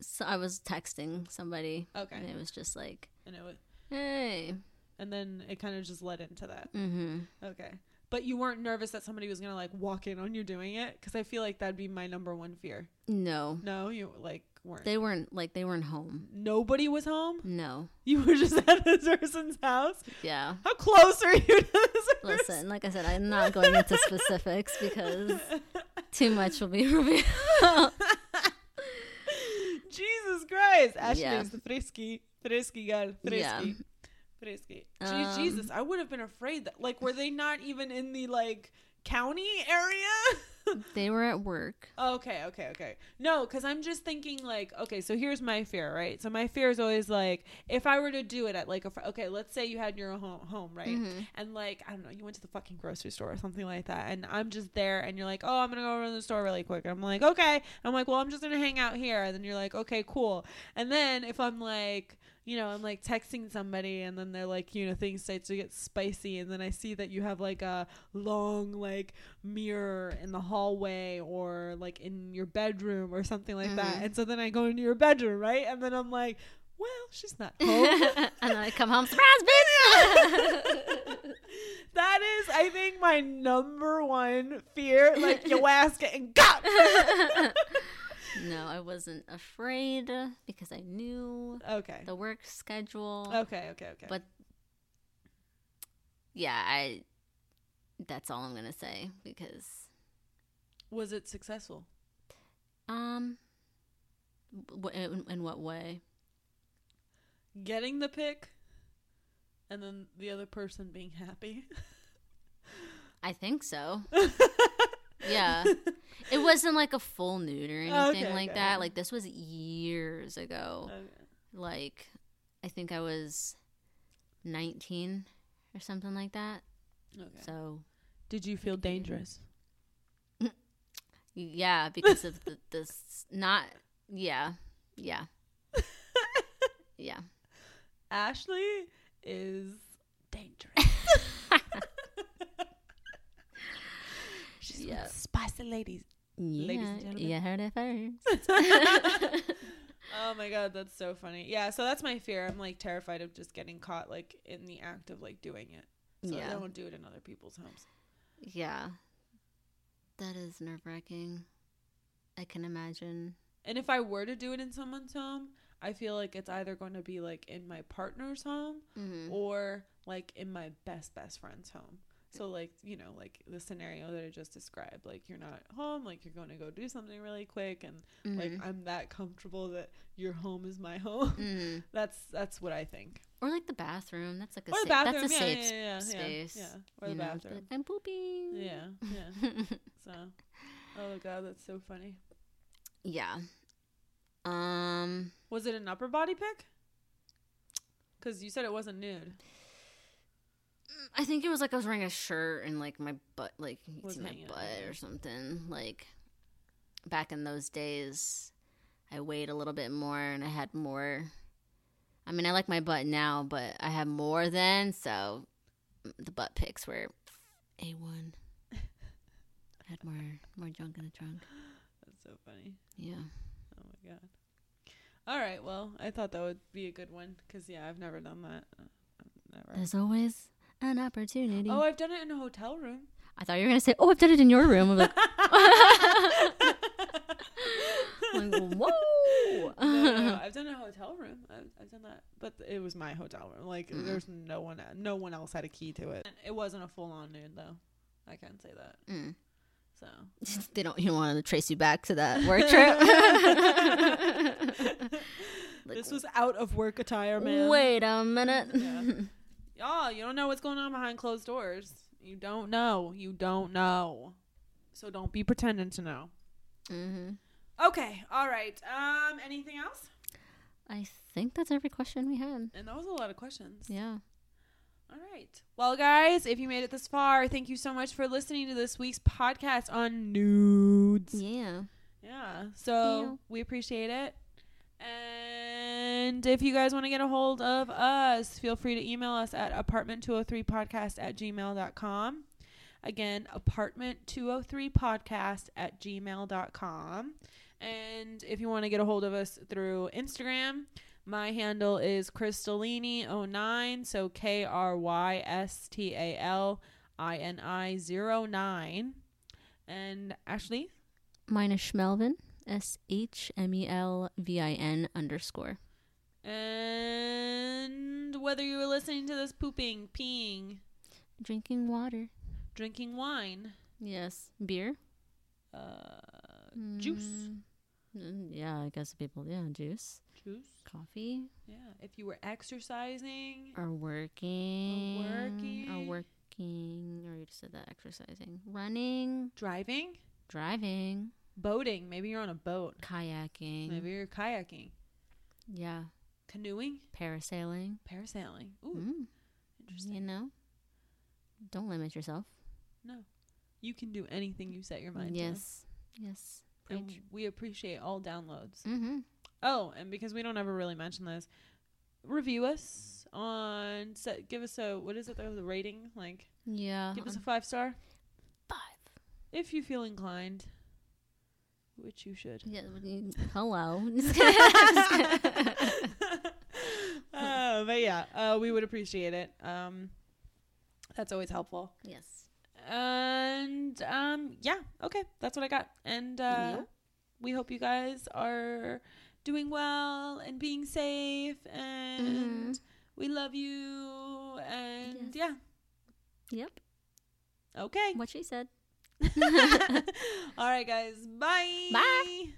so I was texting somebody, Okay. and it was just like, And it was, hey, and then it kind of just led into that. mm-hmm. Okay. But you weren't nervous that somebody was going to like walk in on you doing it cuz I feel like that'd be my number one fear. no, No, you like weren't. they weren't like they weren't home. Nobody was home? No, You were just *laughs* at this person's house? yeah. How close are you to this person? Listen, like I said, I'm not going into *laughs* specifics because too much will be *laughs* revealed. Jesus Christ. Ashley Yeah. is the frisky, frisky girl. Frisky. Yeah. Frisky. Um, Jesus, I would have been afraid that, like, were they not even in the, like, county area? *laughs* they were at work. Okay, okay, okay. No, because I'm just thinking like, okay, so here's my fear, right? So my fear is always like, if I were to do it at like a, fr- okay, let's say you had your own home, home right? Mhm. And like, I don't know, you went to the fucking grocery store or something like that, and I'm just there, and you're like, oh, I'm gonna go run to the store really quick. And I'm like, okay. I'm like, well, I'm just gonna hang out here, and then you're like, okay, cool. And then if I'm like, you know, I'm like texting somebody, and then they're like, you know, things start to get spicy, and then I see that you have like a long like mirror in the hallway or like in your bedroom or something like that. Mhm. And so then I go into your bedroom, right? And then I'm like, well, she's not *laughs* home. and then I come home, surprise, bitch. *laughs* that is, I think, my number one fear. Like your ass getting got. *laughs* no, I wasn't afraid because I knew okay. the work schedule. Okay. Okay. Okay. But yeah, I. That's all I'm gonna say because was it successful? um, in, in what way? Getting the pic, and then the other person being happy. I think so. *laughs* Yeah. *laughs* It wasn't like a full nude or oh, anything Okay, like okay. that. Like this was years ago. Okay. Like I think I was 19 or something like that. okay. So Did you feel dangerous? *laughs* yeah, because of the this not yeah. Yeah. *laughs* Yeah. Ashley is dangerous. She's Yeah. with spicy ladies. Yeah, and gentlemen. you heard it first. *laughs* *laughs* oh my god, that's so funny. Yeah, so that's my fear. I'm like terrified of just getting caught like in the act of like doing it. So Yeah. I don't do it in other people's homes. yeah. That is nerve wracking. I can imagine. And if I were to do it in someone's home, I feel like it's either going to be like in my partner's home Mm-hmm. or like in my best best friend's home. So like, you know, like the scenario that I just described, like you're not home, like you're going to go do something really quick and like Mhm. I'm that comfortable that your home is my *laughs* home. Mhm. That's that's what I think. Or like the bathroom. That's like a or the sa- bathroom, that's a yeah, safe yeah, yeah, space. Yeah. Or the know, bathroom. like, I'm pooping. Yeah, yeah. *laughs* So, oh god, that's so funny. yeah. Um. Was it an upper body pic? Because you said it wasn't nude. I think it was like I was wearing a shirt and like my butt, like you see my out, butt or something. Like back in those days, I weighed a little bit more and I had more. I mean, I like my butt now, but I had more then, so the butt pics were a one. I had more more junk in the trunk. That's so funny. Yeah. Oh my god. All right, well, I thought that would be a good one because yeah, I've never done that. Uh, Never. There's always an opportunity. Oh, I've done it in a hotel room. I thought you were gonna say, "Oh, I've done it in your room." I'm like, *laughs* I'm like whoa. no, no, no, I've done it in a hotel room. I've, I've done that, but it was my hotel room. Like, Mm. there's no one, no one else had a key to it. It wasn't a full on nude though. I can't say that. Mm. So *laughs* they don't even want to trace you back to that work *laughs* trip. Like, this was out of work attire, man. Wait a minute. Yeah. Y'all, you don't know what's going on behind closed doors. You don't know. You don't know. So don't be pretending to know. hmm Okay. All right. Um. Anything else? I think that's every question we had. And that was a lot of questions. Yeah. All right. Well, guys, if you made it this far, thank you so much for listening to this week's podcast on nudes. Yeah. Yeah. So Yeah. we appreciate it. And if you guys want to get a hold of us, feel free to email us at apartment203podcast at gmail.com. Again, apartment203podcast at gmail.com. And if you want to get a hold of us through Instagram, my handle is Krystalini09. So K R Y S T A L I N I 09. And Ashley? Mine is Shmelvin. S H M E L V I N underscore. And whether you were listening to this pooping, peeing, Drinking water. drinking wine, Yes. Beer. uh, juice, Mm, mm, Yeah, I guess people. Yeah, juice. juice, Coffee. yeah. If you were exercising, Or working. working. Or working. Or you just said that exercising. Running. driving, Driving, boating. Maybe you're on a boat. kayaking. Maybe you're kayaking, Yeah. Canoeing, Parasailing. parasailing. Ooh, Mm, interesting. you know? Don't limit yourself. No, you can do anything you set your mind to. Yes. Yes. and Preach. we appreciate all downloads. Mm-hmm. Oh, and because we don't ever really mention this, review us on. Set, give us a what is it? The rating, like Yeah. give us a five star five. if you feel inclined, which you should. Yeah. what do you- Hello. *laughs* *laughs* *laughs* uh, but yeah, uh, we would appreciate it. Um, that's always helpful. yes. And um, yeah, okay, that's what I got. And uh, Yep. we hope you guys are doing well and being safe. And Mhm. we love you. And Yes. yeah, Yep. okay. What she said. *laughs* All right, guys. Bye. Bye.